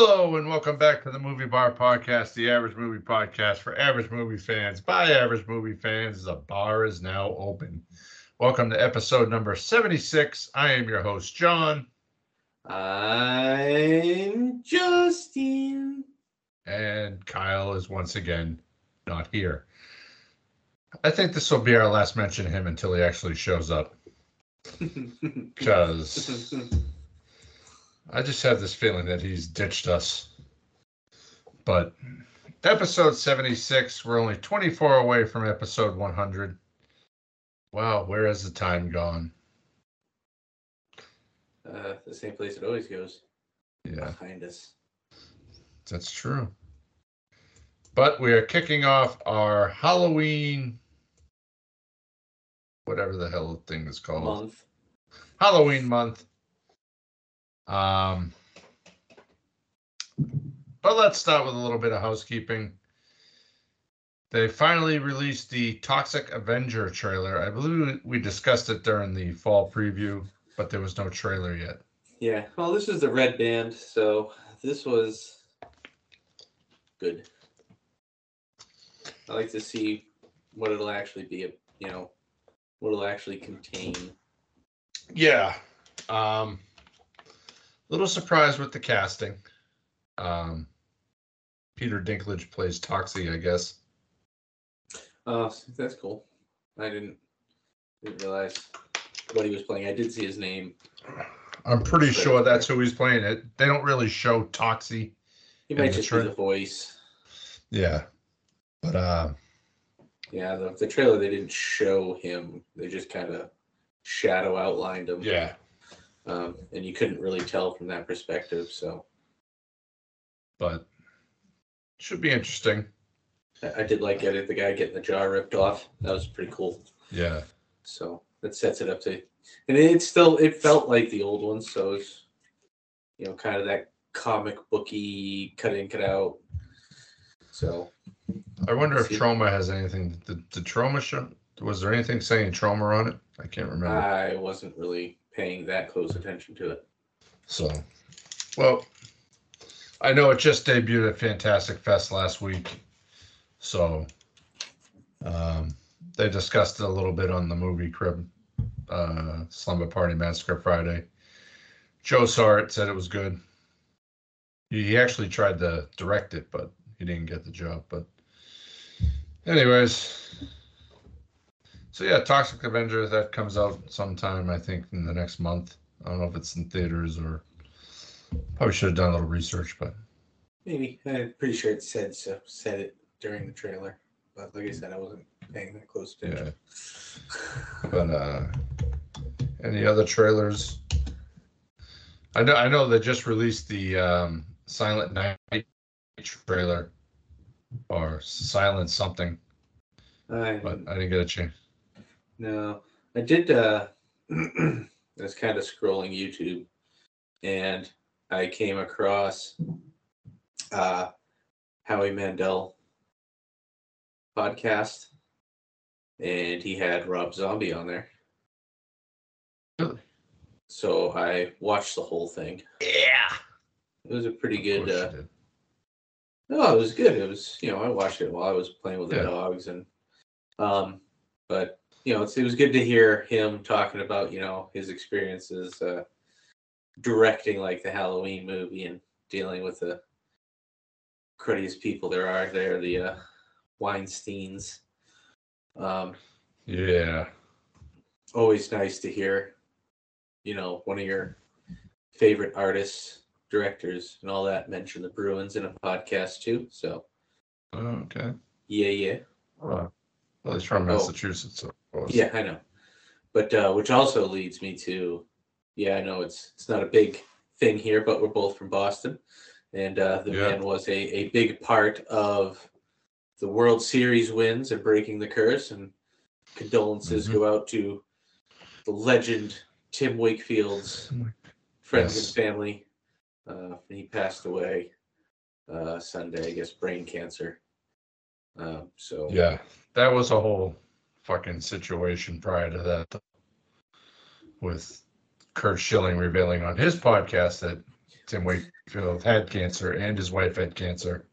Hello and welcome back to the Movie Bar Podcast, the average movie podcast for average movie fans by average movie fans. The bar is now open. Welcome to episode number 76. I am your host, John, I'm Justin. and Kyle is once again not here. I think this will be our last mention of him until he actually shows up because I just have this feeling that he's ditched us. But episode 76, we're only 24 away from episode 100. Wow, where has the time gone? uh, the same place it always goes. Yeah, Behind us. that's true. But we are kicking off our Halloween, whatever the hell the thing is called. Month. Halloween month. Um, but let's start with a little bit of housekeeping. They finally released the Toxic Avenger trailer. I believe we discussed it during the fall preview, but there was no trailer yet. Yeah. Well, this is the red band, so this was good. I like to see what it'll actually be. You know, what it'll actually contain. Yeah. Um, little surprised with the casting. Um, Peter Dinklage plays Toxie, I guess. Oh, that's cool. I didn't didn't realize what he was playing. I did see his name. I'm pretty sure that's who he's playing. It. They don't really show Toxie. He might just tra- be the voice. Yeah. But uh Yeah, the, the trailer they didn't show him. They just kind of shadow outlined him. yeah. Um, and you couldn't really tell from that perspective. So But should be interesting. I, I did like it. The guy getting the jaw ripped off. That was pretty cool. Yeah. So that sets it up to, and it still it felt like the old one. So it's you know kind of that comic booky cut in cut out. So I wonder if Troma has anything the, the Troma show was there anything saying Troma on it? I can't remember. I wasn't really paying that close attention to it. So well I know it just debuted at Fantastic Fest last week. So um they discussed it a little bit on the movie crib uh Slumber Party Massacre Friday. Joe saw it, said it was good. He he actually tried to direct it, but he didn't get the job. But anyways. So yeah, Toxic Avenger that comes out sometime, I think, in the next month. I don't know if it's in theaters or probably should have done a little research, but Maybe I'm pretty sure it said so. Said it during the trailer, but like I said, I wasn't paying that close attention. Yeah. but uh any other trailers? I know I know they just released the um Silent Night trailer or Silent something, I, but I didn't get a chance. No, I did. uh I was kind of scrolling YouTube, and I came across uh Howie Mandel podcast, and he had Rob Zombie on there. Really? So I watched the whole thing. Yeah. It was a pretty good. Uh. No, it was good. It was, you know, I watched it while I was playing with the dogs, and um, but you know, it's, it was good to hear him talking about, you know, his experiences uh, directing like the Halloween movie and dealing with the cruddiest people there are there, the uh, Weinstein's. Um, Yeah. always nice to hear, you know, one of your favorite artists, directors, and all that mention the Bruins in a podcast too. So Oh, okay. yeah, yeah. Well, well, he's from Oh. Massachusetts, Yeah, I know. But uh, which also leads me to, yeah, I know it's it's not a big thing here, but we're both from Boston, and uh, the Yeah. man was a a big part of the World Series wins and breaking the curse. And condolences Mhm. go out to the legend Tim Wakefield's friends Yes. and family. Uh, he passed away uh, Sunday, I guess, brain cancer. Um, so Yeah, that was a whole fucking situation prior to that, with Curt Schilling revealing on his podcast that Tim Wakefield had cancer and his wife had cancer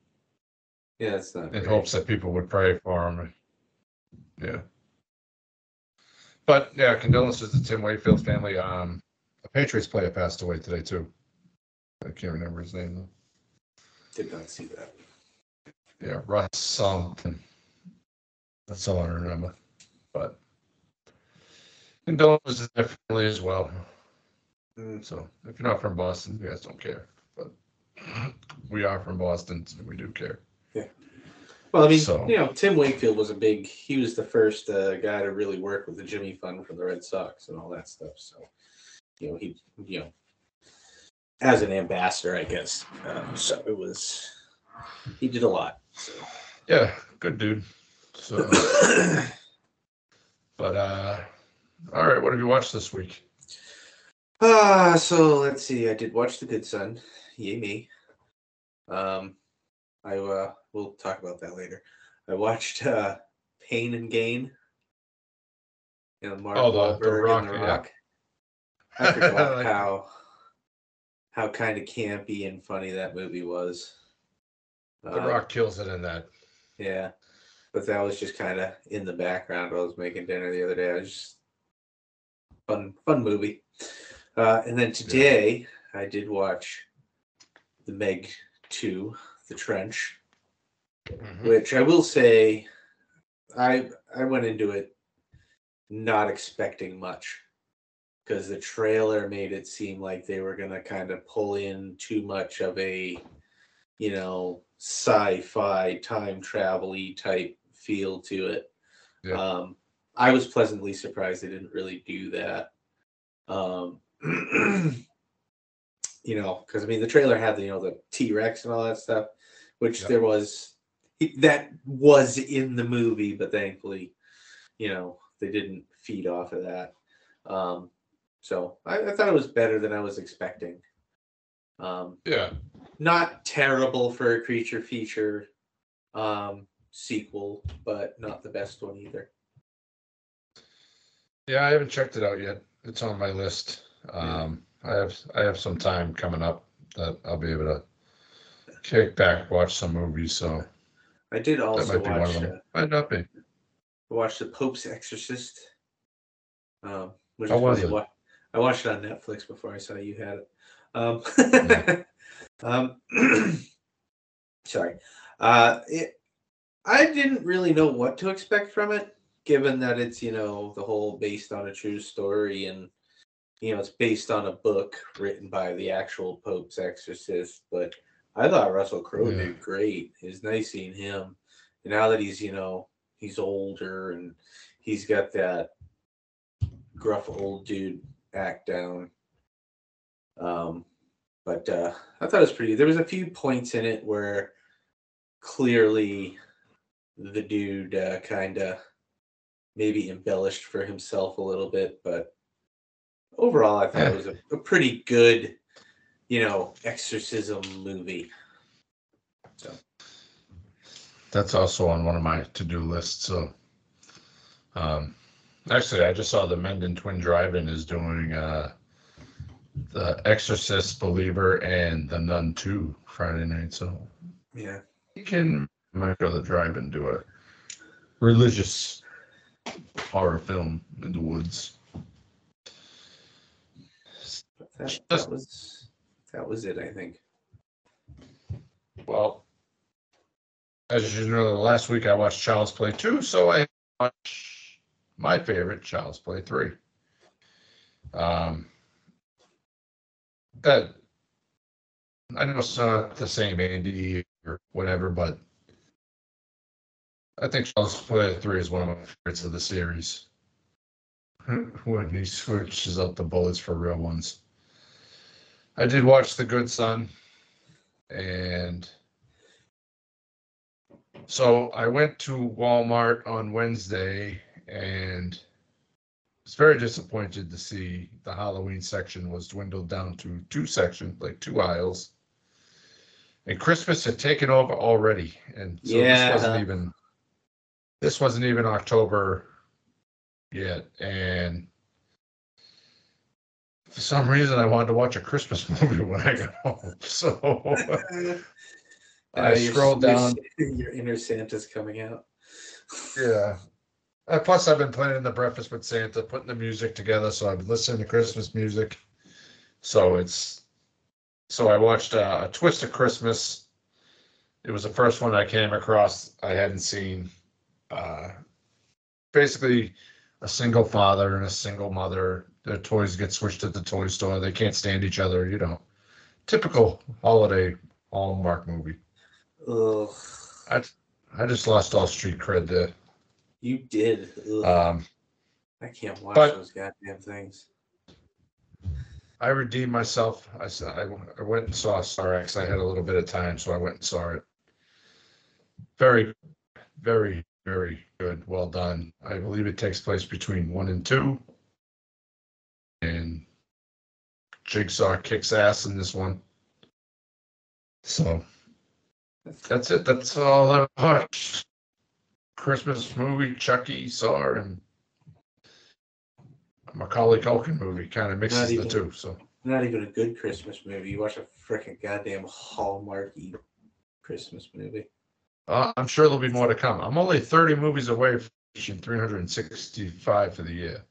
Yeah, that's not. in great. hopes that people would pray for him. Yeah. But yeah, condolences to Tim Wakefield's family. Um, a Patriots player passed away today too. I can't remember his name though. Did not see that. Yeah, Russ something. That's all I remember. But condolences to their family as well. Mm. So if you're not from Boston, you guys don't care. But we are from Boston, so we do care. Yeah. Well, I mean, So- you know, Tim Wakefield was a big. He was the first uh, guy to really work with the Jimmy Fund for the Red Sox and all that stuff. So, you know, he, you know, as an ambassador, I guess. Um, so it was. He did a lot. So. Yeah, good dude. So, but uh, all right, what have you watched this week? Ah, so let's see. I did watch The Good Son. Yay me. Um, I uh, we'll talk about that later. I watched uh, Pain and Gain. You know, Mark Oh, the- the Rock, and The yeah. Rock. I forgot Like- how how kind of campy and funny that movie was. The Um, Rock kills it in that. yeah, but that was just kind of in the background while I was making dinner the other day. I was just fun, fun movie. Uh, and then today I did watch the Meg Two, The Trench, Mhm. which I will say, I I went into it not expecting much because the trailer made it seem like they were gonna kind of pull in too much of a, you know, sci-fi time travel-y type feel to it. Yeah. Um, I was pleasantly surprised they didn't really do that. Um, you know, because I mean, the trailer had the you know the T Rex and all that stuff, which Yeah. there was that was in the movie, but thankfully, you know, they didn't feed off of that. Um, so I, I thought it was better than I was expecting. Um, Yeah, not terrible for a creature feature um, sequel, but not the best one either. yeah, I haven't checked it out yet. It's on my list. Um, I have I have some time coming up that I'll be able to kick back, watch some movies. So I did that also might be one watch of uh, them. Might not be. watched The Pope's Exorcist. Um, which How was it? Wa- I watched it on Netflix before I saw you had it. Um, um, sorry. Uh, it, I didn't really know what to expect from it, given that it's you know the whole based on a true story and you know it's based on a book written by the actual Pope's exorcist. But I thought Russell Crowe Yeah. did great. It's nice seeing him. And now that he's you know he's older and he's got that gruff old dude act down. Um, but uh, I thought it was pretty. There was a few points in it where clearly the dude uh, kind of maybe embellished for himself a little bit, but overall, I thought it was a, a pretty good, you know, exorcism movie. So That's also on one of my to-do lists. So, um, actually, I just saw the Mendon Twin Drive-In is doing uh, the Exorcist, Believer, and the Nun Two Friday night. So yeah, you can might go to the drive and do a religious horror film in the woods. that, that was that was it. I think. Well, as you know, last week I watched Child's Play 2, so I watched my favorite, Child's Play 3. Um, that I know it's not the same Andy or whatever, but I think Child's Play 3 is one of my favorites of the series. when he switches up the bullets for real ones. I did watch The Good Son and so I went to Walmart on Wednesday and was very disappointed to see the Halloween section was dwindled down to two sections, like two aisles. And Christmas had taken over already. And so Yeah. this wasn't even this wasn't even October yet. And for some reason, I wanted to watch a Christmas movie when I got home. So I Uh, scrolled your- down. Your inner Santa's coming out. Yeah. Uh, plus, I've been planning the Breakfast with Santa, putting the music together. So I've been listening to Christmas music. So it's so I watched uh, a Twist of Christmas. It was the first one I came across I hadn't seen. Uh, basically, a single father and a single mother. Their toys get switched at the toy store. They can't stand each other. You know, typical holiday Hallmark movie. Ugh. I I just lost all street cred there. You did. Ugh. Um, I can't watch but- those goddamn things. I redeemed myself. I said I, I went and saw Star X. I had a little bit of time, so I went and saw it. Very, very, very good. Well done. I believe it takes place between one and two. And Jigsaw kicks ass in this one. So that's it. That's all I watched. Christmas movie, Chucky saw, and Macaulay Culkin movie kind of mixes Not the two. So. Not even a good Christmas movie. You watch a freaking goddamn Hallmarky Christmas movie. Uh, I'm sure there'll be more to come. I'm only 30 movies away from 365 for the year.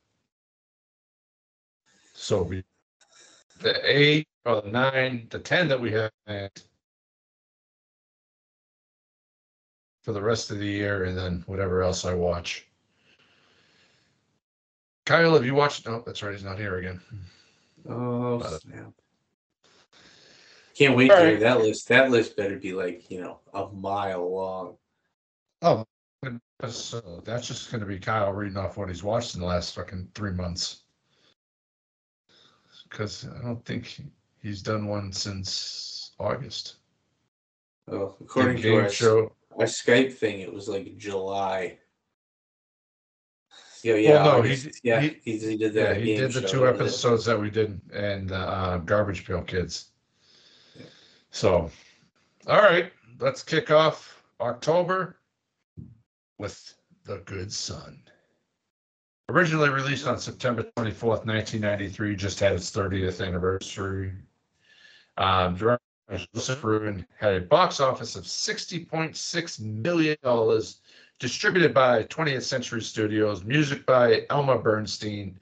So we, the eight or the nine, the 10 that we have for the rest of the year, and then whatever else I watch. Kyle, have you watched? No, that's right. He's not here again. Oh it. snap! Can't wait All to right. hear that list. That list better be like you know a mile long. Oh, that's, uh, that's just going to be Kyle reading off what he's watched in the last fucking three months. Because I don't think he's done one since August. Oh, according to game our, show. our Skype thing, it was like July. Yeah, yeah, Well, no, August. he- yeah, he- he, he did Yeah, he did the show, two wasn't it? episodes that we did and uh, Garbage Pail Kids. So, all right, let's kick off October with The Good Son. Originally released on September 24th, 1993, just had its 30th anniversary. Um, director Joseph Ruben had a box office of $60.6 million, distributed by 20th Century Studios, music by Elmer Bernstein,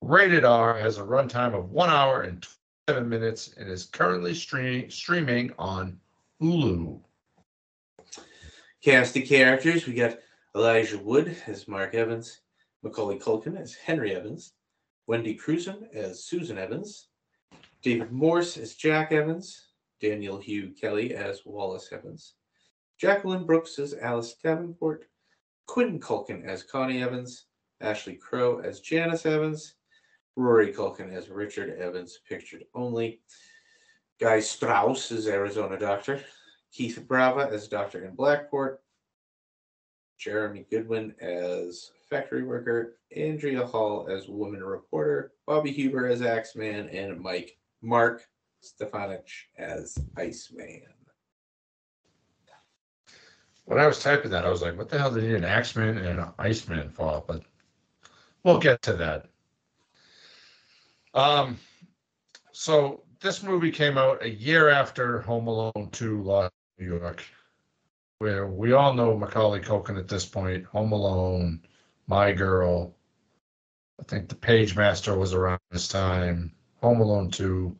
rated R, has a runtime of one hour and 27 minutes, and is currently stream- streaming on Hulu. Cast the characters: we got Elijah Wood as Mark Evans, Macaulay Culkin as Henry Evans, Wendy Crewson as Susan Evans, David Morse as Jack Evans, Daniel Hugh Kelly as Wallace Evans, Jacqueline Brooks as Alice Davenport, Quinn Culkin as Connie Evans, Ashley Crow as Janice Evans, Rory Culkin as Richard Evans, pictured only, Guy Strauss as Arizona Doctor, Keith Brava as Doctor in Blackport, Jeremy Goodwin as factory worker, Andrea Hall as woman reporter, Bobby Huber as Axeman, and Mike Mark Stefanich as Iceman. When I was typing that, I was like, what the hell did he need an Axeman and an Iceman for? But we'll get to that. Um, so this movie came out a year after Home Alone 2 Lost New York, where we all know Macaulay Culkin at this point, Home Alone, My Girl. I think The Pagemaster was around this time, Home Alone 2.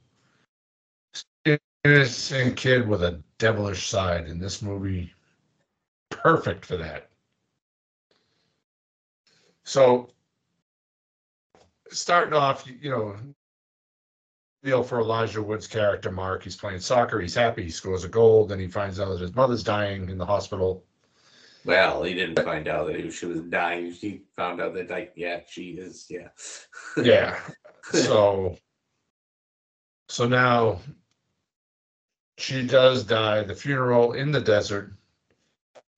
Innocent kid with a devilish side, and this movie perfect for that. So, starting off, you know, deal for Elijah Wood's character, Mark. He's playing soccer. He's happy. He scores a goal. Then he finds out that his mother's dying in the hospital. Well, he didn't find out that she was dying. He found out that, like, yeah, she is, yeah. Yeah. so, so now she does die. The funeral in the desert,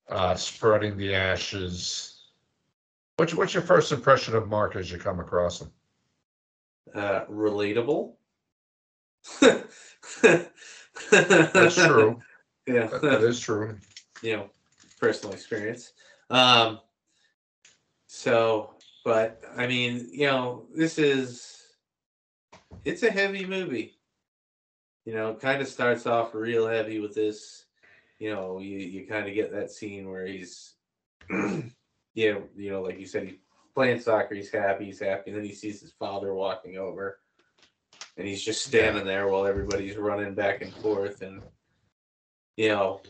uh, spreading the ashes. What's what's your first impression of Mark as you come across him? Uh, relatable. That's true. Yeah, That, that is true. you know, personal experience. Um, so, but I mean, you know, this is it's a heavy movie. You know, kind of starts off real heavy with this. You know, you you kind of get that scene where he's, yeah, you know, like you said, he's playing soccer. He's happy. He's happy. And then he sees his father walking over, and he's just standing there while everybody's running back and forth. And you know,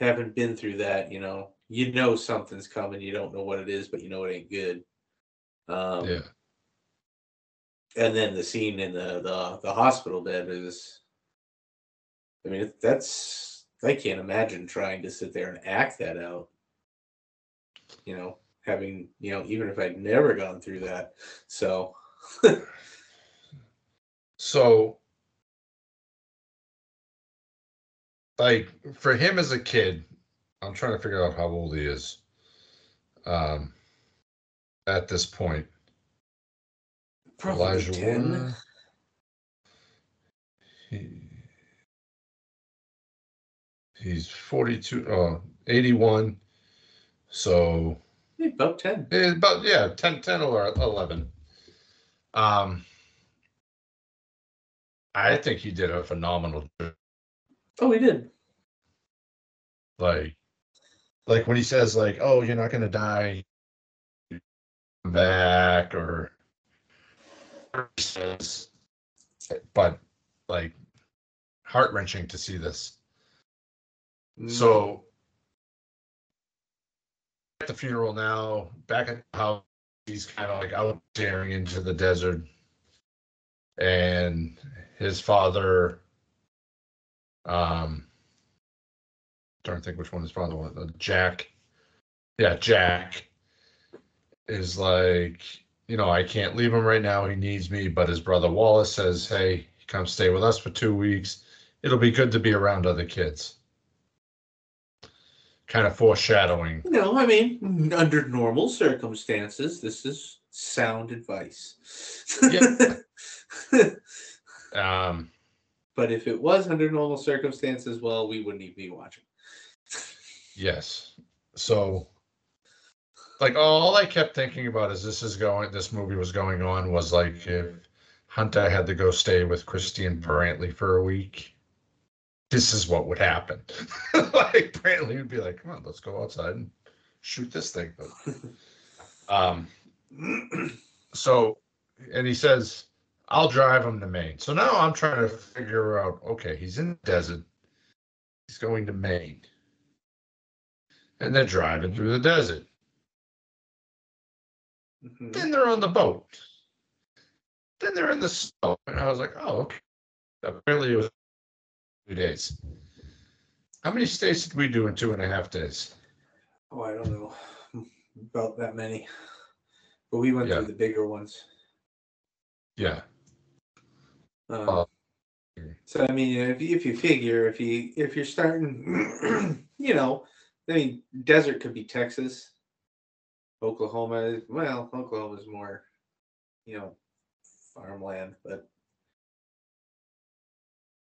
having been through that, you know, you know something's coming. You don't know what it is, but you know it ain't good. Um, Yeah. and then the scene in the the, the hospital bed is i mean that's i can't imagine trying to sit there and act that out you know having you know even if i'd never gone through that so So, like for him as a kid, I'm trying to figure out how old he is. Um, at this point, probably Elijah 10. Wood. He, he's 42, uh, 81. So about 10 eh, about yeah, 10, 10 or 11. Um, I think he did a phenomenal job. oh he did like like when he says like oh you're not gonna die back or but like heart-wrenching to see this Mm, so at the funeral now back at the house he's kind of like out staring into the desert. And his father um trying to think which one his father was uh, jack. Yeah jack is like you know i can't leave him right now. He needs me. But his brother wallace says hey come stay with us for two weeks. It'll be good to be around other kids kind of foreshadowing. No i mean under normal circumstances this is sound advice. Um but if it was under normal circumstances well we wouldn't even be watching. Yes. So, like, all I kept thinking about as this is going, this movie was going on, was like if Hunter had to go stay with Christine Brantley for a week, this is what would happen. like Brantley would be like, "Come on, let's go outside and shoot this thing." Um. So, and he says, "I'll drive him to Maine." So now I'm trying to figure out. Okay, he's in the desert. He's going to Maine and they're driving through the desert. Mhm. Then they're on the boat. Then they're in the snow. And I was like, oh, okay. Apparently it was two days. How many states did we do in two and a half days? Oh, I don't know about that many, but we went Yeah. through the bigger ones. Yeah. Um, Uh, so I mean, if you, if you figure if you if you're starting, you know, I mean, desert could be Texas, Oklahoma. Well, Oklahoma is more, you know, farmland, but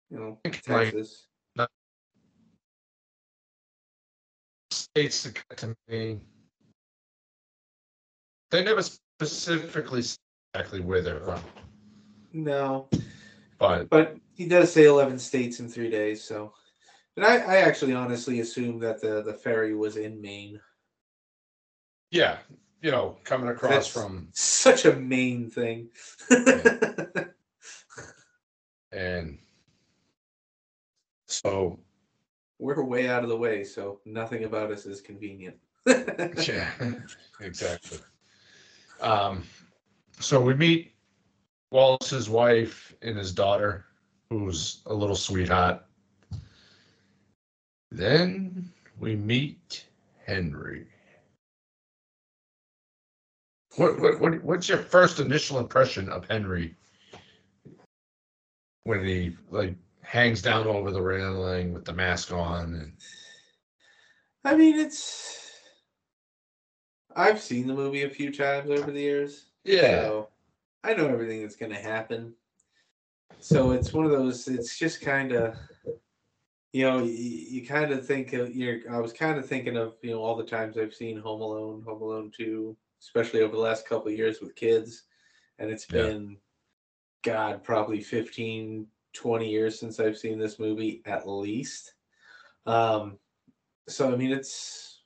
you know, think like- Texas. States to Maine. They never specifically exactly where they're from, No, but but he does say 11 states in three days. So, and I, I actually honestly assumed that the the ferry was in Maine. yeah, you know, coming across That's- from Such a Maine thing. and so We're way out of the way, so nothing about us is convenient. yeah, exactly. Um, so we meet Wallace's wife and his daughter, who's a little sweetheart. Then we meet Henry. What, what, what what's your first initial impression of Henry when he like hangs down over the railing with the mask on and I mean, it's. I've seen the movie a few times over the years. yeah So I know everything that's going to happen. So it's one of those, it's just kind of, you know, you, you kind of think of, you're, I was kind of thinking of, you know, all the times I've seen Home Alone, Home Alone 2, especially over the last couple of years with kids. And it's Yeah. been God, probably 15, 20 years since I've seen this movie at least. Um, so I mean, it's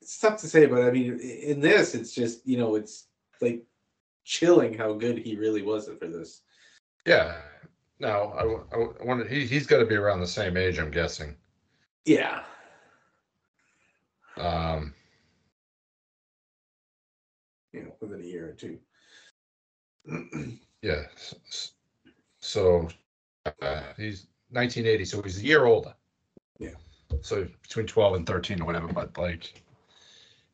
it's tough to say, but I mean, in this, it's just you know, it's like chilling how good he really was for this. Yeah. No, I wonder. He he's got to be around the same age, I'm guessing. Yeah, Um, you know, within a year or two. yeah. So uh, he's 1980, so he's a year older. Yeah. So between 12 and 13 or whatever, but like,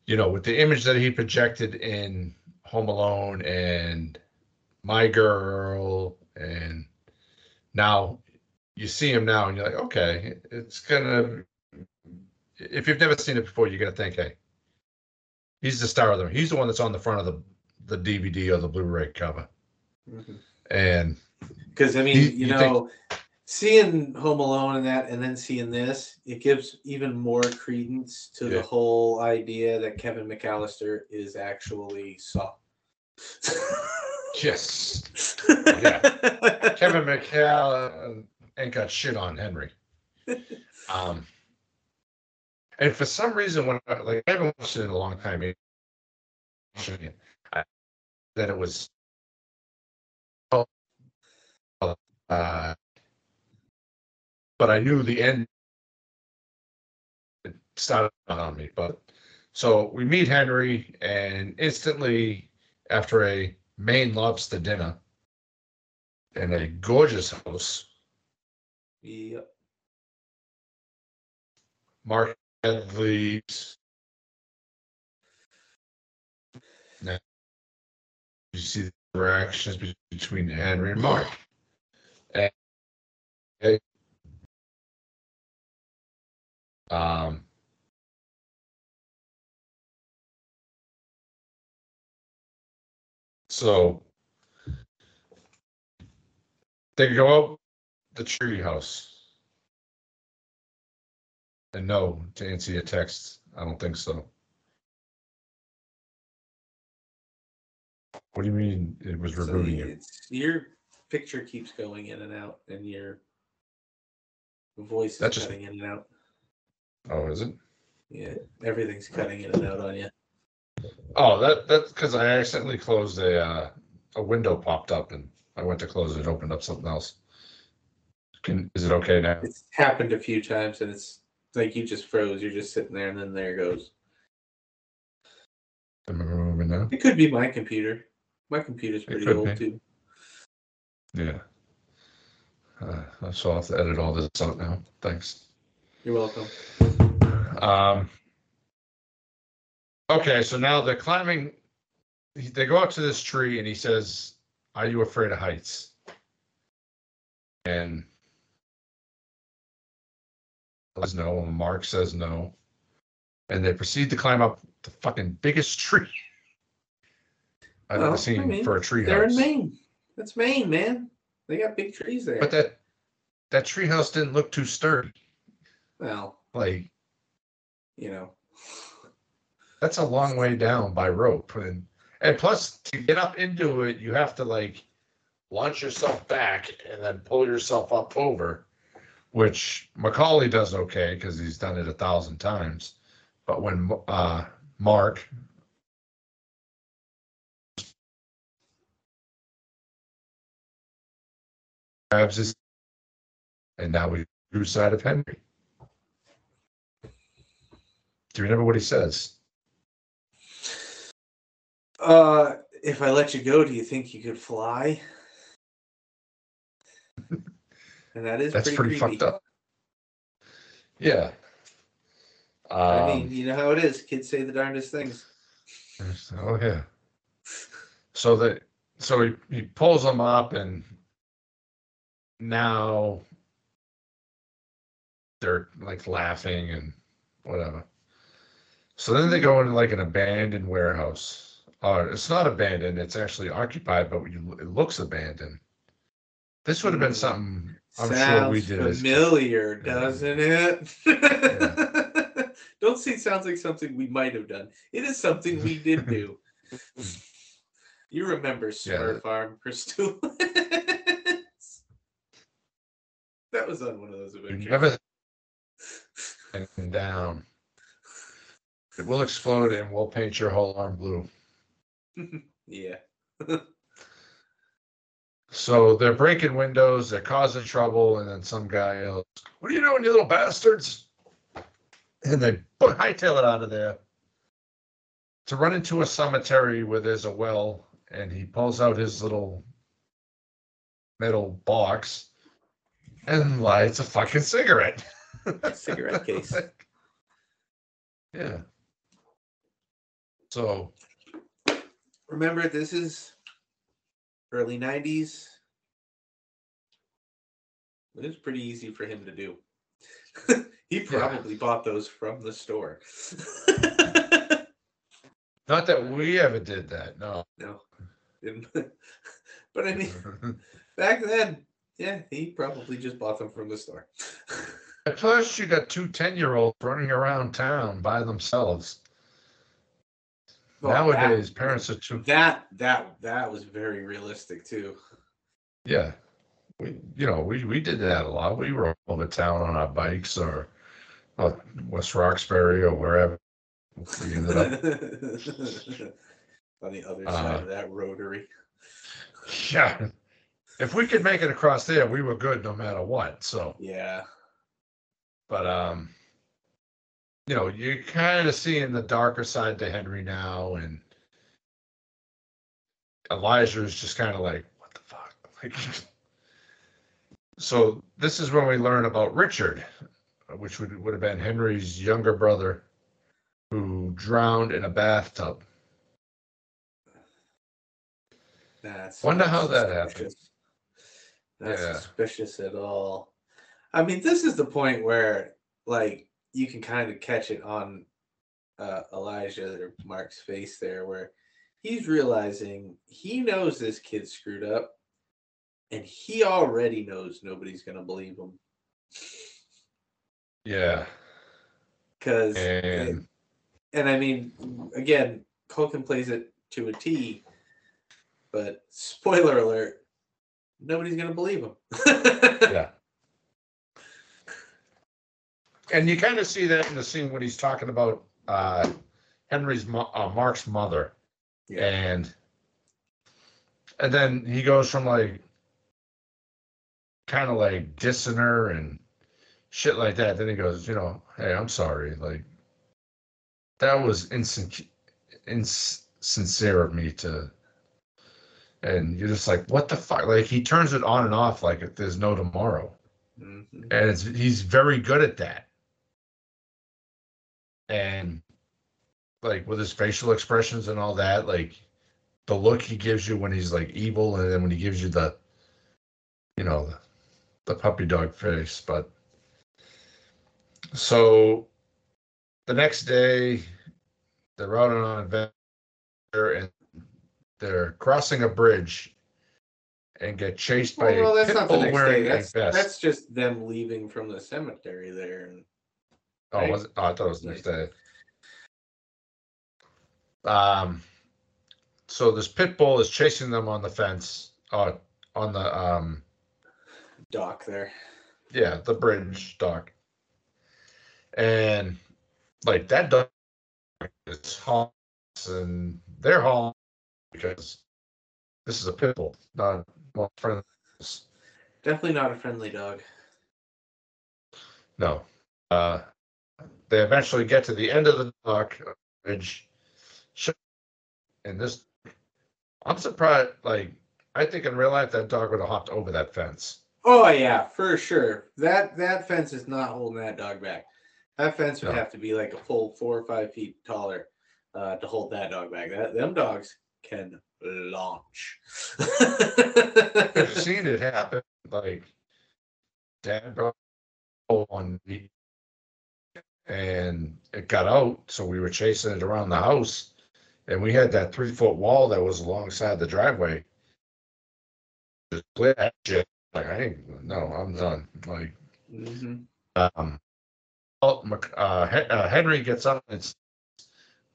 you know, with the image that he projected in Home Alone and My Girl, and now you see him now and you're like, okay, it's gonna. If you've never seen it before, you're gonna think, hey, he's the star of them. He's the one that's on the front of the the DVD or the Blu-ray cover, and Because I mean, You- you, you think- know, seeing Home Alone and that, and then seeing this, it gives even more credence to Yeah. the whole idea that Kevin McAllister is actually Saw. yes, Yeah. Kevin McHale ain't got shit on Henry. Um, and for some reason, when I, like I haven't watched it in a long time, I, that it was. oh, Uh, but I knew the end. It started on me, but so we meet Henry, and instantly after a Maine lobster dinner in a gorgeous house. Yep. Mark leaves. Now, you see the interactions between Henry and Mark. Um, so they go out the tree house. And no, to answer your text, I don't think so. What do you mean it was So rebooting you? it's, your picture keeps going in and out, and your voice is That just- cutting in and out. Oh, is it? Yeah, everything's cutting in and out on you. Oh, that that's because I accidentally closed a uh, a window popped up and I went to close it, opened up something else. Can is it okay now? It's happened a few times, and it's like you just froze. You're just sitting there, and then there it goes. Am I moving now? It could be my computer. My computer's pretty could old be. too. Yeah. Uh, so I'll have to edit all this out now. Thanks. You're welcome. Um, okay, so now they're climbing. They go up to this tree, and he says, "Are you afraid of heights?" And says no. And Mark says no, and they proceed to climb up the fucking biggest tree I've Well, ever seen mean, for a tree They're house. in Maine. That's Maine, man. They got big trees there. But that that tree house didn't look too sturdy. well, Like you know, that's a long way down by rope and and plus to get up into it you have to like launch yourself back and then pull yourself up over which macaulay does okay because he's done it a thousand times but when uh mark grabs his and now we lose side of henry do you remember what he says uh, if I let you go, do you think you could fly? and that is That's pretty, pretty, fucked up. Yeah. I Um, mean, you know how it is. Kids say the darndest things. oh yeah. So that so he, he pulls them up and now they're like laughing and whatever. So then they go into like an abandoned warehouse. Uh, it's not abandoned; it's actually occupied, but you, it looks abandoned. This would have been Mm. something I'm Sounds sure we did. as- familiar, doesn't it? Don't say it sounds like something we might have done. It is something we did do. You remember Smurf Farm for that was on one of those adventures. And down. It will explode and we'll paint your whole arm blue. yeah. So they're breaking windows, they're causing trouble, and then some guy yells, What are you doing, you little bastards? And they put hightail it out of there to run into a cemetery where there's a well, and he pulls out his little metal box and lights a fucking cigarette. Cigarette case. yeah. So Remember, this is early 90s. It was pretty easy for him to do. he probably bought those from the store. not that we ever did that, no. no. But I mean, back then, yeah, he probably just bought them from the store. At first, you got two 10 year olds running around town by themselves. Well, that- Nowadays, parents are too. that that that was very realistic too. Yeah. We, you know, we, we did that a lot. We rode over town on our bikes or uh, West Roxbury or wherever. We ended up, On the other Uh, side of that rotary. yeah. If we could make it across there, we were good no matter what. So, Yeah. but, um, you know, you're kind of seeing the darker side to Henry now, and Elijah is just kind of like, what the fuck? Like, so this is when we learn about Richard, which would, would have been Henry's younger brother who drowned in a bathtub. That's Wonder how that happened. Not Yeah. suspicious at all. I mean, this is the point where, like, you can kind of catch it on uh, Elijah or Mark's face there, where he's realizing he knows this kid screwed up, and he already knows nobody's gonna believe him Yeah. because And and I mean, again, Culkin plays it to a T, but spoiler alert, nobody's gonna believe him. yeah. And you kind of see that in the scene when he's talking about uh, Henry's mo- uh, Mark's mother, yeah. and and then he goes from like kind of like dissing her and shit like that. Then he goes, you know, hey, I'm sorry, like that was insin- insincere of me to. And you're just like, what the fuck? Like he turns it on and off like if there's no tomorrow Mhm. and it's he's very good at that. And like with his facial expressions and all that, like the look he gives you when he's like evil, and then when he gives you the, you know, the, the puppy dog face. But so the next day, they're out on an adventure and they're crossing a bridge and get chased by Well, a that's pit not the bull next wearing day. a That's vest. that's just them leaving from the cemetery there. And Oh, was it? Oh, I thought it was the next day. Um, so this pit bull is chasing them on the fence, uh, on the um, dock there. yeah, the bridge dock, and like that dog is hauls and they're hauling because this is a pit bull, not well, friend. Definitely not a friendly dog. No. Uh, they eventually get to the end of the dock bridge. And this, I'm surprised. Like, I think in real life that dog would have hopped over that fence. Oh yeah, for sure. That that fence is not holding that dog back. That fence would No. have to be like a full four or five feet taller uh, to hold that dog back. That them dogs can launch. I've seen it happen. Like, dad brought on me, and it got out. So we were chasing it around the house, and we had that three foot wall that was alongside the driveway. Just clear that shit. Like, I ain't, no, I'm done. Like, Mhm. um, oh, uh, uh, Henry gets up and it's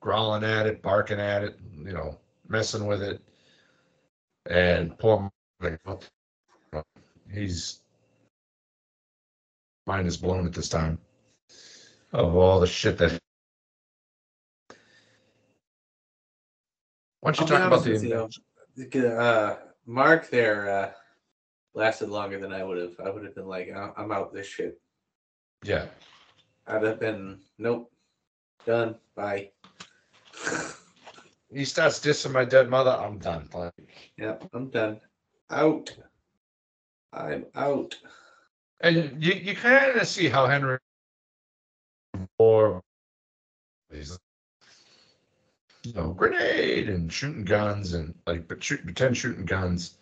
growling at it, barking at it, you know, messing with it. And what he's mind is blown at this time of all the shit that. Why don't you I'll talk about the you. Uh, Mark there uh, lasted longer than I would have. I would have been like, I'm out this shit. Yeah, I'd have been, nope, done, bye. he starts dissing my dead mother. I'm done. Like, yep, I'm done. Out. I'm out. And you, you kind of see how Henry or he's you know grenade and shooting guns and like but shoot pretend shooting guns.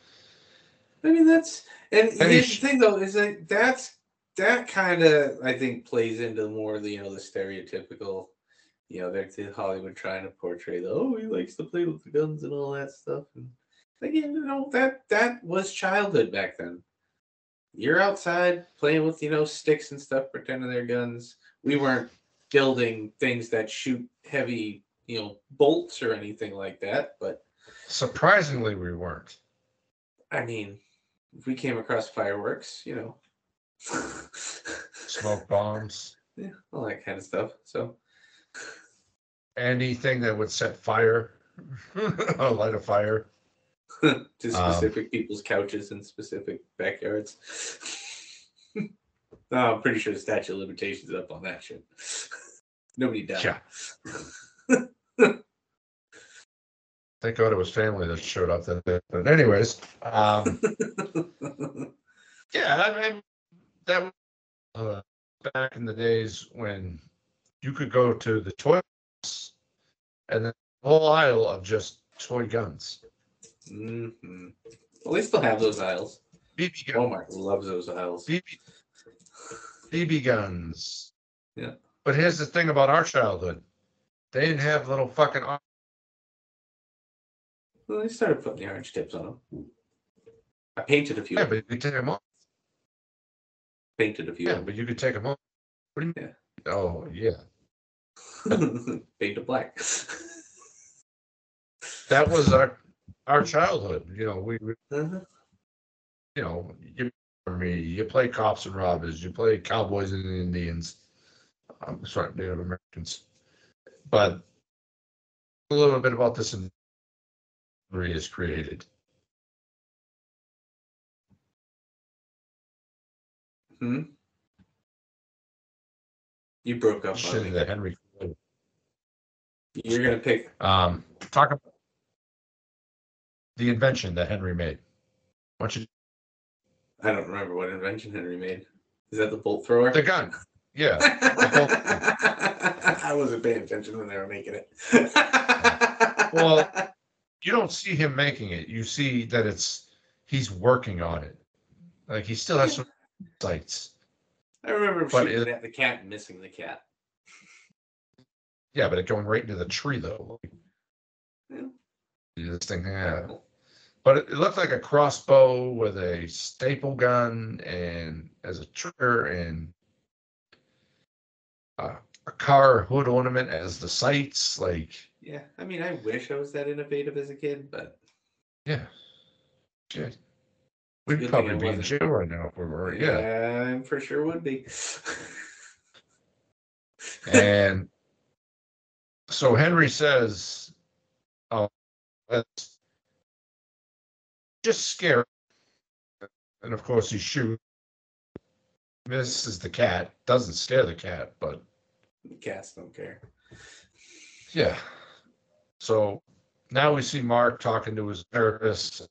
I mean, that's and, And here's he the thing though is that that's that kind of I think plays into more the you know the stereotypical, you know, they're the Hollywood trying to portray the oh he likes to play with the guns and all that stuff and again you know that that was childhood back then. You're outside playing with you know sticks and stuff, pretending they're guns. We weren't building things that shoot heavy you know bolts or anything like that, but Surprisingly, we weren't. I mean, if we came across fireworks, you know, Smoke bombs, yeah, all that kind of stuff. So, anything that would set fire, light a fire. to Um, specific people's couches in specific backyards. no, I'm pretty sure the statute of limitations is up on that shit. Nobody died. Yeah. Thank God it was family that showed up that day. But anyways, um, yeah, I mean that was uh, back in the days when you could go to the box and then a whole aisle of just toy guns, hmm Well, they still have those aisles. BB guns, Walmart loves those aisles. BB, BB guns. Yeah. But here's the thing about our childhood: they didn't have little fucking. Well, they started putting the orange tips on them. I painted a few. Yeah, but you could take them off. painted a few. Yeah, but you could take them off. What do you mean? Oh yeah, painted black. that was our our childhood. You know, we, we Uh-huh. you know, you me, you play cops and robbers, you play cowboys and Indians. I'm sorry, Native Americans. But a little bit about this and is created. Hmm? You broke up Shit that Henry. You're gonna pick. Um, talk about the invention that Henry made. Why don't you I don't remember what invention Henry made. Is that the bolt thrower? the gun? Yeah, I wasn't paying attention when they were making it. Well, you don't see him making it. You see that it's he's working on it. Like he still has some sights. I remember but shooting it- at the cat and missing the cat. Yeah, but it going right into the tree though. Yeah. This thing, yeah. But it, it looked like a crossbow with a staple gun and as a trigger and uh, a car hood ornament as the sights. Like, Yeah, I mean, I wish I was that innovative as a kid, but yeah, shit. We'd probably be in jail right now if we were. Yeah. I for sure would be. And so Henry says, "Oh, that's just scary." And of course, he shoots, misses the cat, doesn't scare the cat, but Cats don't care. yeah. So now we see Mark talking to his therapist.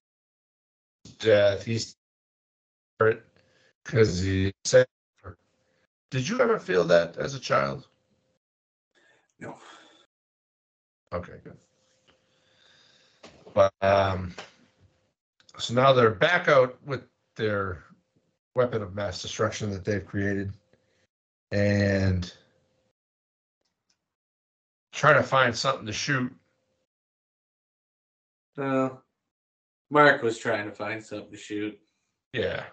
Death. He's because he said, "Did you ever feel that as a child?" No. Okay, good. But um, so now they're back out with their weapon of mass destruction that they've created, and trying to find something to shoot. No. Mark was trying to find something to shoot. Yeah,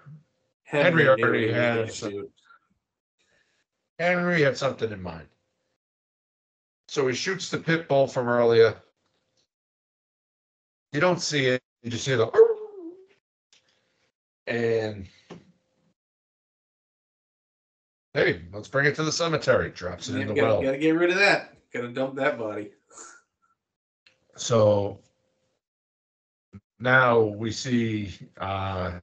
Henry knew already had gonna some- Henry had something in mind. So he shoots the pit bull from earlier. You don't see it. You just hear the And hey, let's bring it to the cemetery. Drops it in the gotta, well. gotta get rid of that. Gotta dump that body. So now we see uh,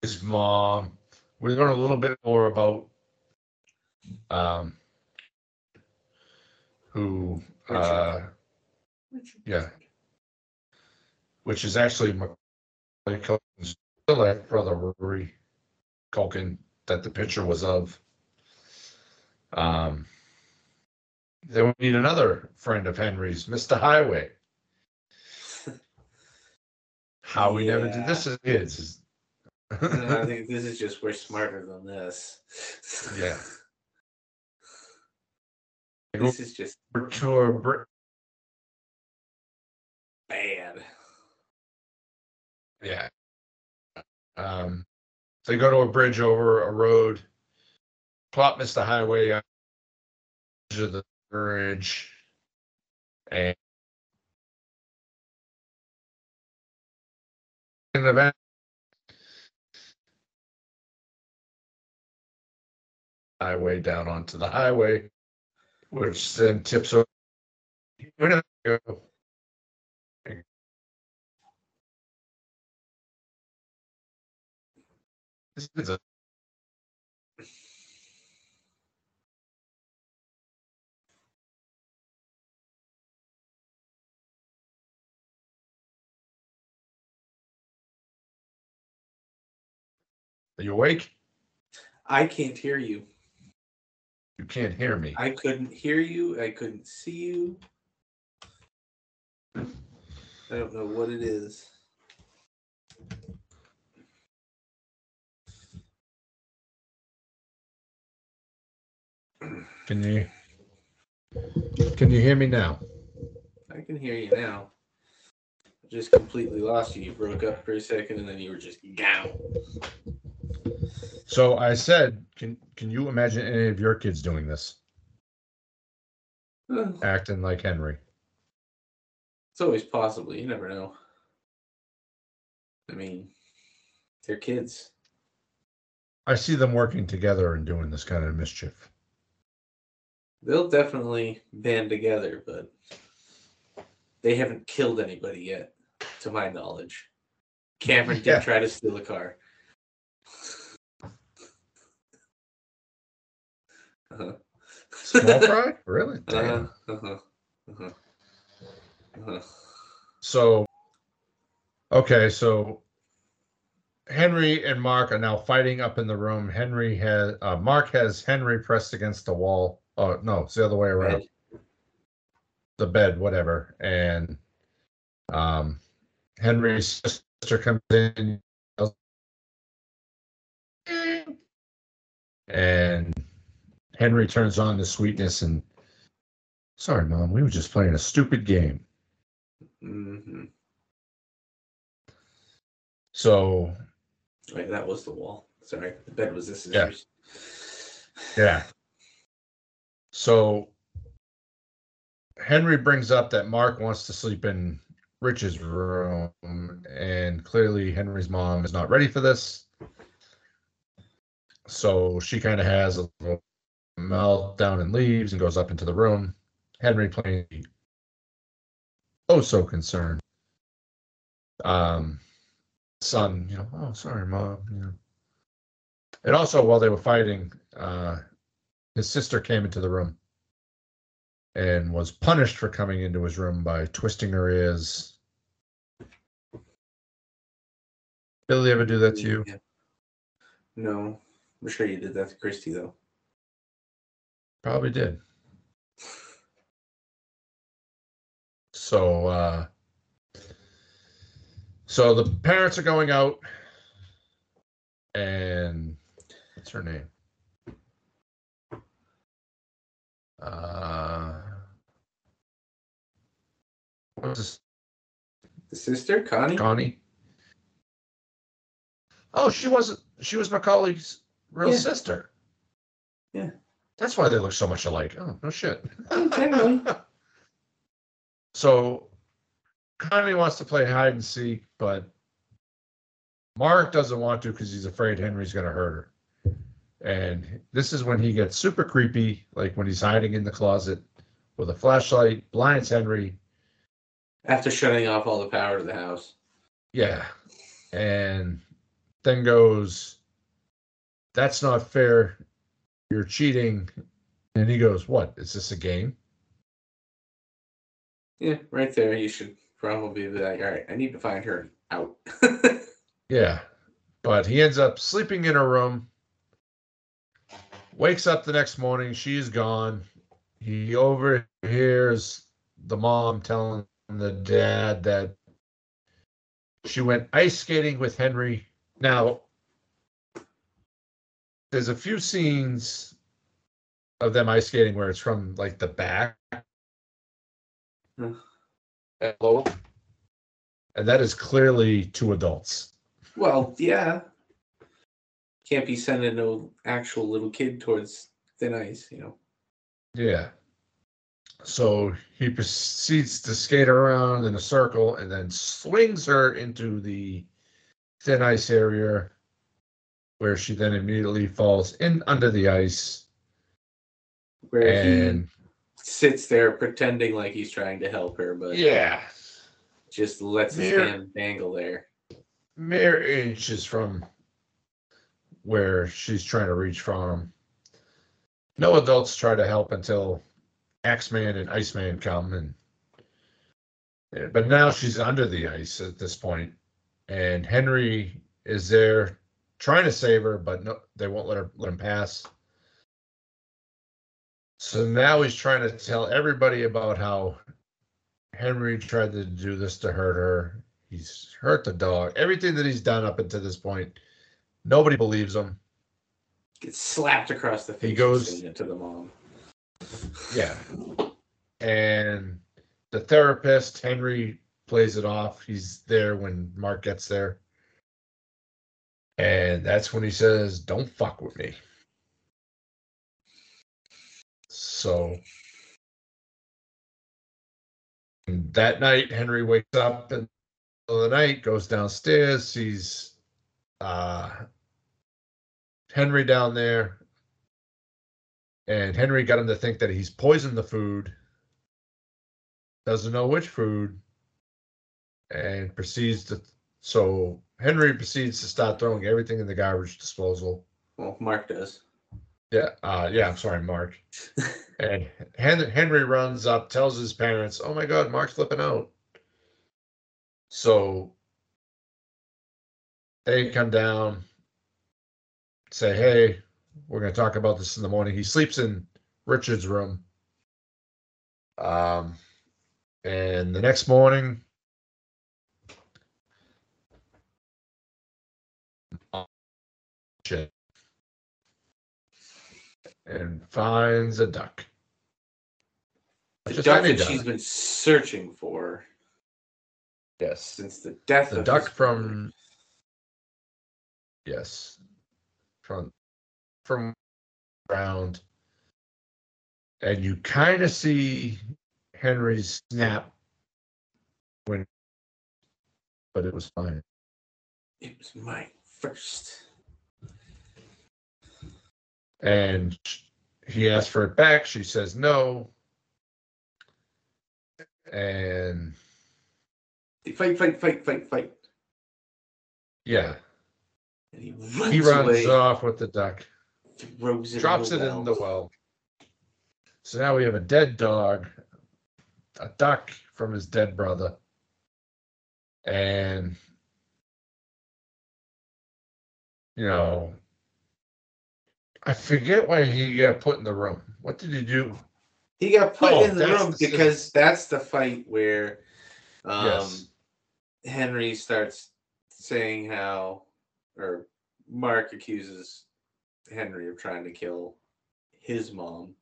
his mom. We learn a little bit more about um, who, uh, yeah, which is actually Macaulay Culkin's brother Rory Culkin that the picture was of. Um, then we need another friend of Henry's, Mr. Highway. How we never did this as kids. No, I think this is just we're smarter than this. yeah. This is just a br- bad. yeah. Um, they go to a bridge over a road, plop. Highway the edge of the bridge, and in the event highway down onto the highway, which then tips over. This is a Are you awake? I can't hear you. You can't hear me. I couldn't hear you. I couldn't see you. I don't know what it is. Can you can you hear me now? I can hear you now. I just completely lost you. You broke up for a second and then you were just gone. So I said, can you imagine any of your kids doing this? Acting like Henry. It's always possible. You never know. I mean, they're kids. I see them working together and doing this kind of mischief. They'll definitely band together, but they haven't killed anybody yet, to my knowledge. Cameron did Yeah. try to steal a car. Uh-huh. Small fry? Really? Uh-huh, Damn. uh-huh, uh-huh, uh-huh. So okay, so Henry and Mark are now fighting up in the room. Henry has uh, Mark has Henry pressed against the wall. Oh no, it's the other way around. Bed. the bed, whatever. And um, Henry's sister comes in, and Henry turns on the sweetness and, sorry, mom, we were just playing a stupid game. Mhm. So Wait, that was the wall. Sorry, the bed was this. Yeah. yeah. So Henry brings up that Mark wants to sleep in Rich's room, and clearly Henry's mom is not ready for this. So she kind of has a little meltdown and leaves and goes up into the room. Henry playing oh so concerned. Um son, you know, oh sorry, mom, you know. And also while they were fighting, uh his sister came into the room and was punished for coming into his room by twisting her ears. Billy ever do that to you? Yeah. No, I'm sure you did that to Christy though. Probably did. So uh so the parents are going out and what's her name? Uh what's this The sister, Connie. Connie? Oh, she wasn't she was Macaulay's real Yeah. sister. Yeah. That's why they look so much alike. Oh, no shit. Apparently. so Connie wants to play hide and seek, but Mark doesn't want to because he's afraid Henry's going to hurt her. And this is when he gets super creepy, like when he's hiding in the closet with a flashlight, blinds Henry. After shutting off all the power to the house. Yeah. And then goes, That's not fair. You're cheating. And he goes, What? Is this a game? Yeah, right there. You should probably be like, all right, I need to find her out. Yeah. But he ends up sleeping in her room. Wakes up the next morning. She's gone. He overhears the mom telling the dad that she went ice skating with Henry. Now, there's a few scenes of them ice skating where it's from like the back. Hmm. And that is clearly two adults. well, yeah. Can't be sending no actual little kid towards thin ice, you know. Yeah. So he proceeds to skate around in a circle and then swings her into the thin ice area where she then immediately falls in under the ice Where and he sits there pretending like he's trying to help her, but yeah just lets his Mere- hand dangle there. mere inches from where she's trying to reach from him no adults try to help until axeman and iceman come and but now she's under the ice at this point and henry is there trying to save her but no they won't let her let him pass so now he's trying to tell everybody about how henry tried to do this to hurt her he's hurt the dog everything that he's done up until this point nobody believes him Gets slapped across the face. He goes- to the mom. Yeah. And the therapist, Henry, plays it off. He's there when Mark gets there. And that's when he says, Don't fuck with me. So that night, Henry wakes up in the the night, goes downstairs, sees uh, Henry down there, and Henry got him to think that he's poisoned the food. Doesn't know which food, and proceeds to. So Henry proceeds to start throwing everything in the garbage disposal. Well, Mark does. Yeah, uh, yeah. I'm sorry, Mark. and Hen- Henry runs up, tells his parents, "Oh my God, Mark's flipping out." So they come down, say, "Hey, we're going to talk about this in the morning." He sleeps in Richard's room. Um, and the next morning, and finds a duck. The Just duck that she's been searching for Yes, since the death of the of duck from yes, from from ground, and you kind of see Henry's snap when, but it was fine. It was my first. And he asked for it back. She says no. And fight, fight, fight, fight, fight. yeah, And he runs, he runs away, off with the duck. throws it drops in it the in the well. well. So now we have a dead dog, a duck from his dead brother, and you know, I forget why he got put in the room. What did he do? He got put Oh, in the room the- because that's the fight where um, Yes. Henry starts saying how, or Mark accuses Henry of trying to kill his mom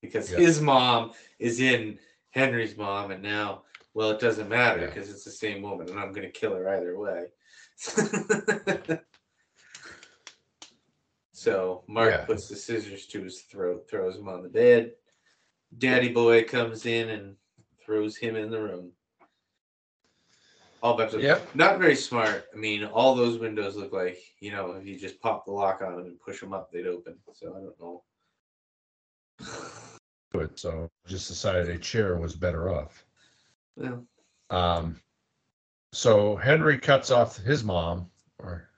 because Yeah. his mom is in Henry's mom, and now, well, it doesn't matter Yeah. because it's the same woman, and I'm going to kill her either way. so Mark Yeah. puts the scissors to his throat, throws him on the bed. Daddy boy comes in and throws him in the room. all bunch of Yep. not very smart. I mean, all those windows look like you know if you just pop the lock on them and push them up, they'd open. So I don't know. Good. So just decided a chair was better off. Well, Um, so Henry cuts off his mom, or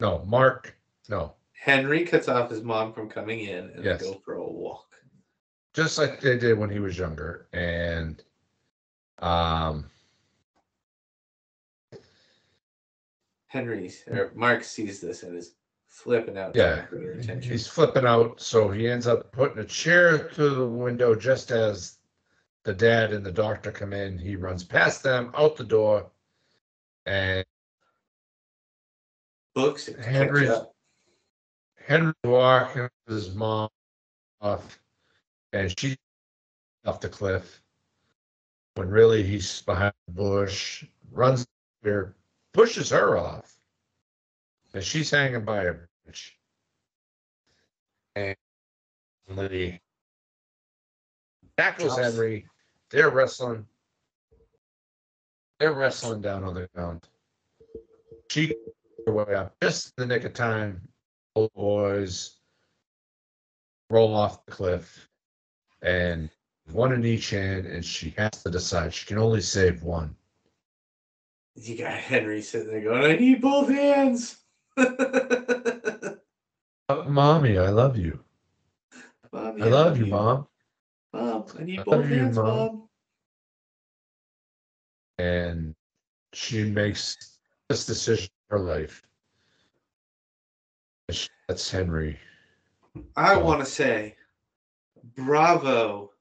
no, Mark, no, Henry cuts off his mom from coming in and Yes. they go for a walk. just like they did when he was younger, and um, Henry or Mark sees this and is flipping out. Yeah, trying to get her attention. he's flipping out, so he ends up putting a chair through the window just as the dad and the doctor come in. He runs past them out the door, and books Henry's- Henry walking his mom off, and she off the cliff. When really he's behind the bush, runs there, pushes her off, and she's hanging by a branch. And Lee tackles. Henry. They're wrestling. They're wrestling down on the ground. She her way up just in the nick of time. Boys roll off the cliff, and one in each hand, and she has to decide. She can only save one. You got Henry sitting there going, "I need both hands." Uh, Mommy, I love you. Mommy, I love you, Mom. Mom, I need I both love you, hands, Mom. Mom. And she makes this decision in her life. That's Henry. I Oh. want to say bravo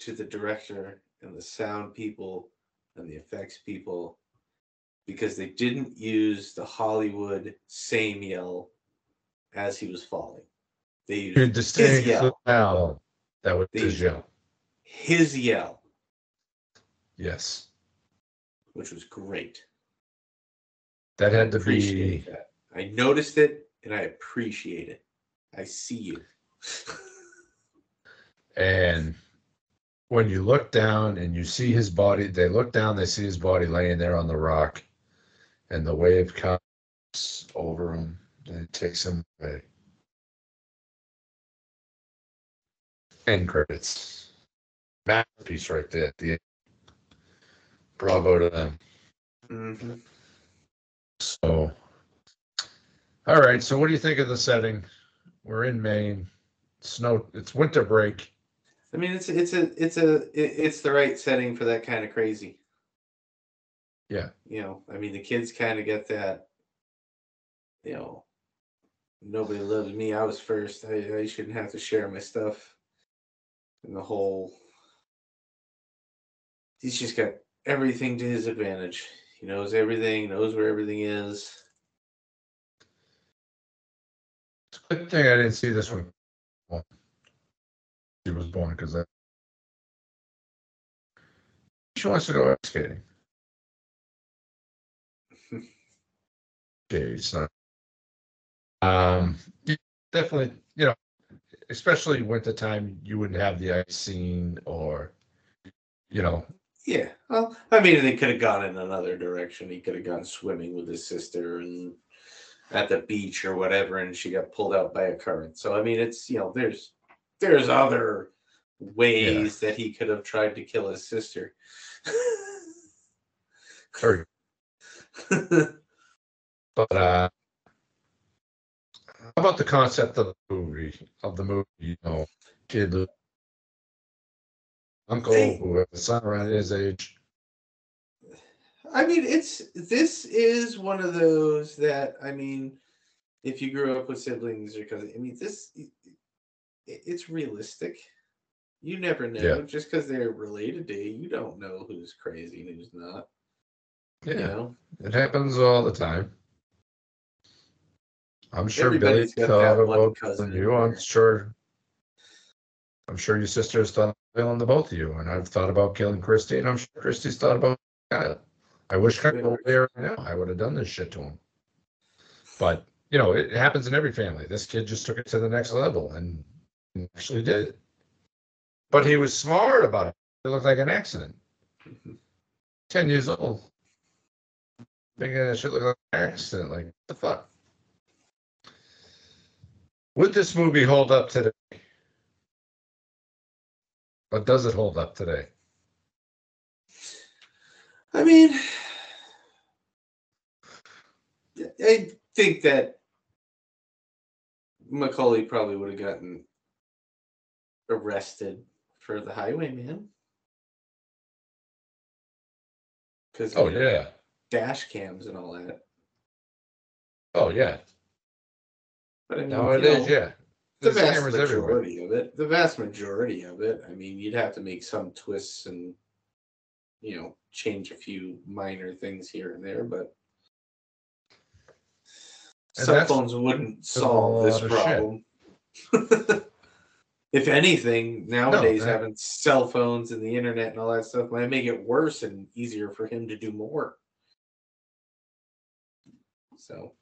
to the director and the sound people and the effects people because they didn't use the Hollywood same yell as he was falling. They used the yell. sound that was They- his yell. his yell, Yes. which was great. That had to be that. I noticed it and I appreciate it. I see you. And when you look down and you see his body, they look down, they see his body laying there on the rock, and the wave comes over him and it takes him away. End credits. Masterpiece right there. at the end. Bravo to them. Mhm. So, all right. So, what do you think of the setting? We're in Maine. Snow. It's winter break. I mean, it's it's a it's a it's the right setting for that kind of crazy. Yeah. You know, I mean, the kids kind of get that. You know, nobody loves me. I was first. I, I shouldn't have to share my stuff. And the whole. He's just got everything to his advantage. He knows everything. Knows where everything is. Good thing I didn't see this one. Well, She was born because that. She wants to go ice skating. Okay, so. Um, definitely, you know, especially wintertime, you wouldn't have the ice scene or, you know, Yeah. Well, I mean, they could have gone in another direction. He could have gone swimming with his sister and at the beach or whatever, and she got pulled out by a current. So I mean, it's you know, there's there's other ways that he could have tried to kill his sister. But uh, how about the concept of the movie? Of the movie, you know, kid, uncle who has a son around his age. I mean, it's this is one of those that I mean, if you grew up with siblings or because I mean, this it, it's realistic. You never know. Yeah. Just because they're related to you, you don't know who's crazy and who's not. Yeah, You know, it happens all the time. I'm sure Everybody's Billy got that one about cousin you. I'm sure. I'm sure your sister's thought of killing the both of you, and I've thought about killing Christy, and I'm sure Christy's thought about Kyle. I wish Kyle were there right now. I would have done this shit to him. But you know, it happens in every family. This kid just took it to the next level and actually did it. But he was smart about it. It looked like an accident. Mhm. Ten years old. thinking that shit looked like an accident. Like, what the fuck? Would this movie hold up today? Or does it hold up today? I mean, I think that Macaulay probably would have gotten arrested for the highwayman. Because Oh yeah. dash cams and all that. Oh yeah. But I mean, No, it is. know, Yeah. the There's vast cameras everywhere. majority of it the vast majority of it i mean you'd have to make some twists and you know change a few minor things here and there but And cell phones wouldn't solve this lot of shit. problem if anything nowadays that- having cell phones and the internet and all that stuff might make it worse and easier for him to do more so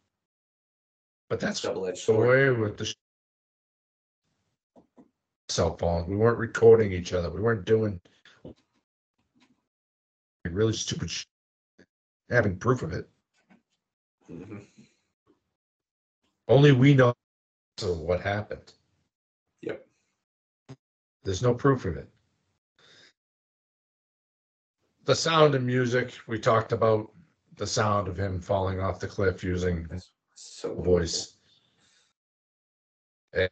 But that's double-edged the sword with the cell phones. We weren't recording each other. We weren't doing really stupid sh- having proof of it. Mhm. Only we know what happened. Yep. There's no proof of it. The sound and music, we talked about the sound of him falling off the cliff using so voice. And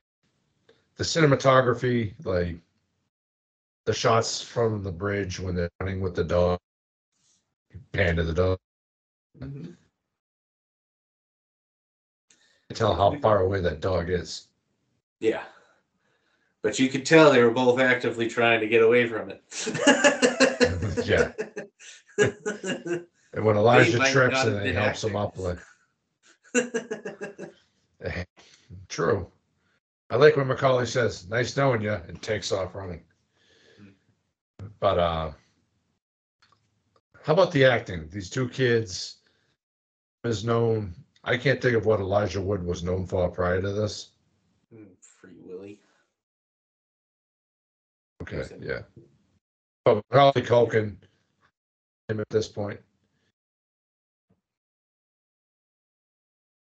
the cinematography, like the shots from the bridge when they're running with the dog, pan to the dog, Mhm. tell how far away that dog is. Yeah. But you could tell they were both actively trying to get away from it. Yeah. And when Elijah trips and been helps him up, like true. I like when Macaulay says, "Nice knowing you," and takes off running. But uh, how about the acting? These two kids is known. I can't think of what Elijah Wood was known for prior to this. Mm, Free Willy. Okay, yeah. But Macaulay Culkin, him at this point.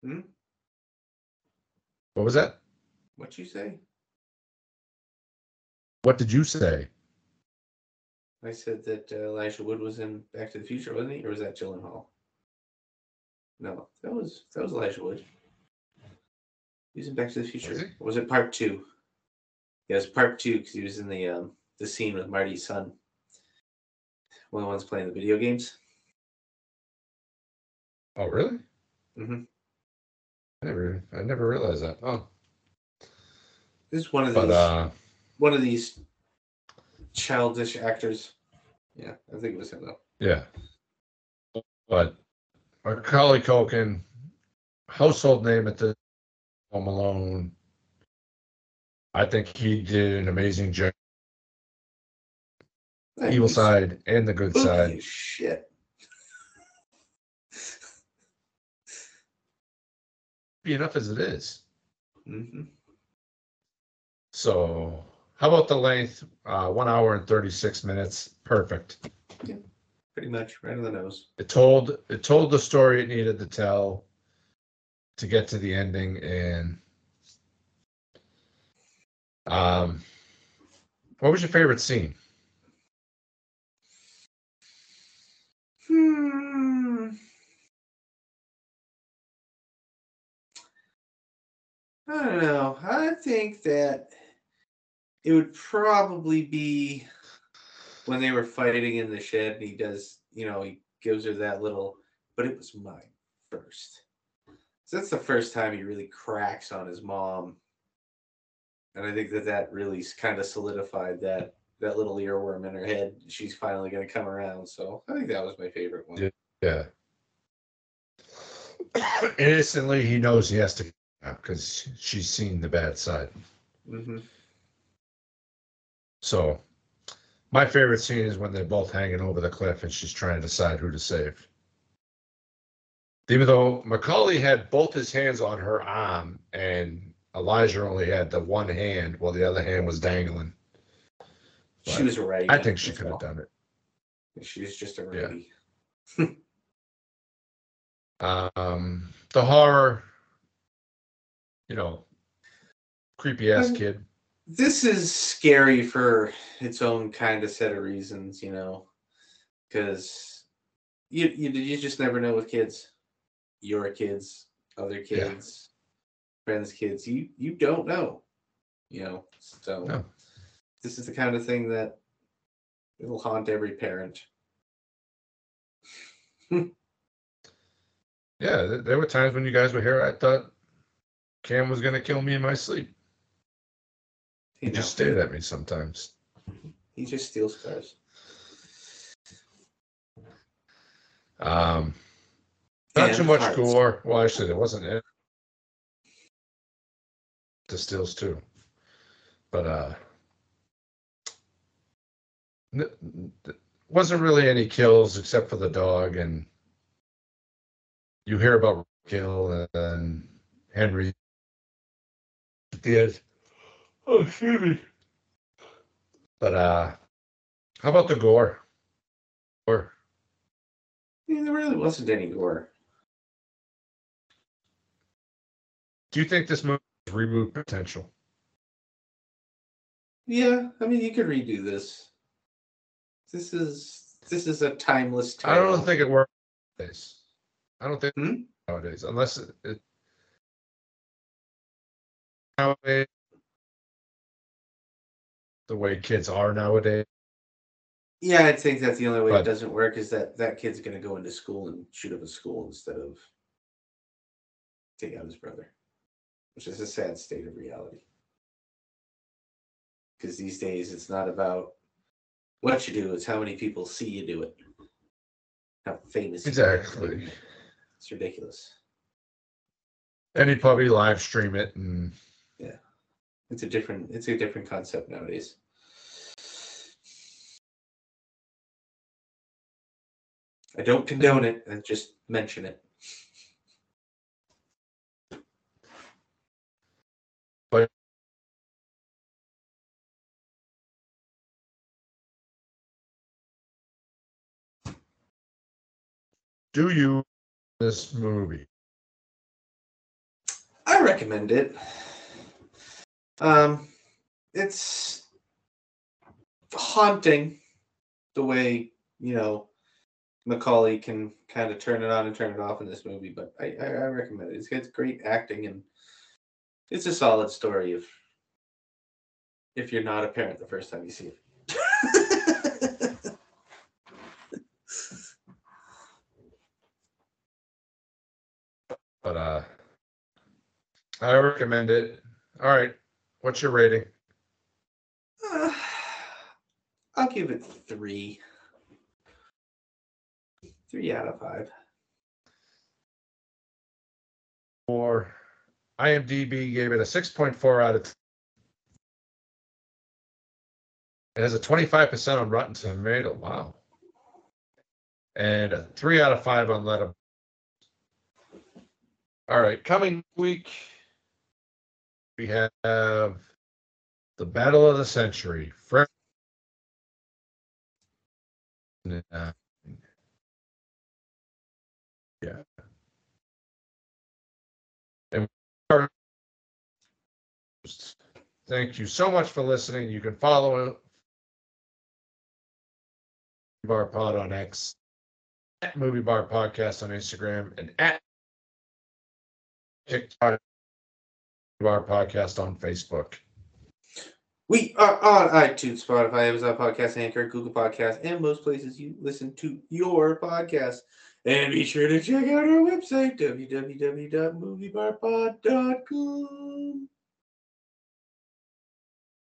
Hmm? What was that? What'd you say? What did you say? I said that uh, Elijah Wood was in Back to the Future, wasn't he? Or was that Gyllenhaal? No, that was that was Elijah Wood. He was in Back to the Future. Was was it part two? Yeah, it was part two because he was in the um the scene with Marty's son. One of the ones playing the video games. Oh, really? Mm-hmm. I never, I never realized that. Oh, This is one of but these uh, one of these childish actors. Yeah, I think it was him though. yeah. But Macaulay Culkin, household name at the Home Alone. I think he did an amazing job. Evil He's side and the good side. Shit. Be enough as it is. hmm So, how about the length? Uh, one hour and thirty six minutes. Perfect. Pretty much right on the nose. It told it told the story it needed to tell to get to the ending, and um, what was your favorite scene? Hmm. I don't know. I think that it would probably be when they were fighting in the shed and he does, you know, he gives her that little, but it was mine first. So that's the first time he really cracks on his mom. And I think that that really kind of solidified that that little earworm in her head. She's finally going to come around. So I think that was my favorite one. Yeah. Instantly, he knows he has to because she's seen the bad side. hmm So, my favorite scene is when they're both hanging over the cliff and she's trying to decide who to save. Even though Macaulay had both his hands on her arm and Elijah only had the one hand while the other hand was dangling. She was right. I think she could have done it. She's just a Yeah. Um, the horror, you know, creepy ass Um, kid. This is scary for its own kind of set of reasons, you know, because you, you you just never know with kids, your kids, other Yeah. kids, friends' kids. You you don't know, you know. So No. this is the kind of thing that it'll haunt every parent. Yeah, there were times when you guys were here. I thought Cam was gonna kill me in my sleep. He know, just stared at me sometimes. he just steals cars. Um, not And too much hearts. gore. Well, actually, there wasn't it. The stills too, but uh, n- n- wasn't really any kills except for the dog, and you hear about kill and then Henry end. Oh, excuse me. But uh, how about the gore? Or I mean, there really wasn't any gore. do you think this movie has reboot potential? Yeah, I mean, you could redo this. This is this is a timeless. I don't think it works nowadays. I don't think Hmm? nowadays, unless it, it nowadays the way kids are nowadays. Yeah, I think that's the only way But- it doesn't work is that that kid's going to go into school and shoot up a school instead of take out his brother, which is a sad state of reality. Because these days it's not about what you do; it's how many people see you do it, how famous. Exactly. It's ridiculous. And he'd probably live stream it and It's a different. It's a different concept nowadays. I don't condone it. I just mention it. do you this movie? I recommend it. Um, it's haunting the way you know Macaulay can kind of turn it on and turn it off in this movie, but I, I, I recommend it. It's got great acting and it's a solid story if if you're not a parent the first time you see it. But uh I recommend it. All right. What's your rating? Uh, I'll give it three. Three out of five. Or IMDb gave it a 6.4 out of 10. It has a 25% on Rotten Tomato. Wow. And a 3 out of 5 on Letterboxd. All right, coming week we have the Battle of the Century. Fre- Uh, yeah. And thank you so much for listening. You can follow Bar Pod on X, at Movie Bar Podcast on Instagram, and at TikTok Bar Podcast on Facebook. We are on iTunes, Spotify, Amazon Podcast, Anchor, Google Podcast, and most places you listen to your podcast. And be sure to check out our website, www.moviebarpod.com.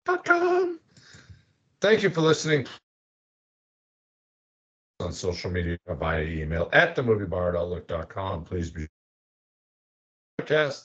dot com. Thank you for listening on social media via email at the moviebar at Please be podcast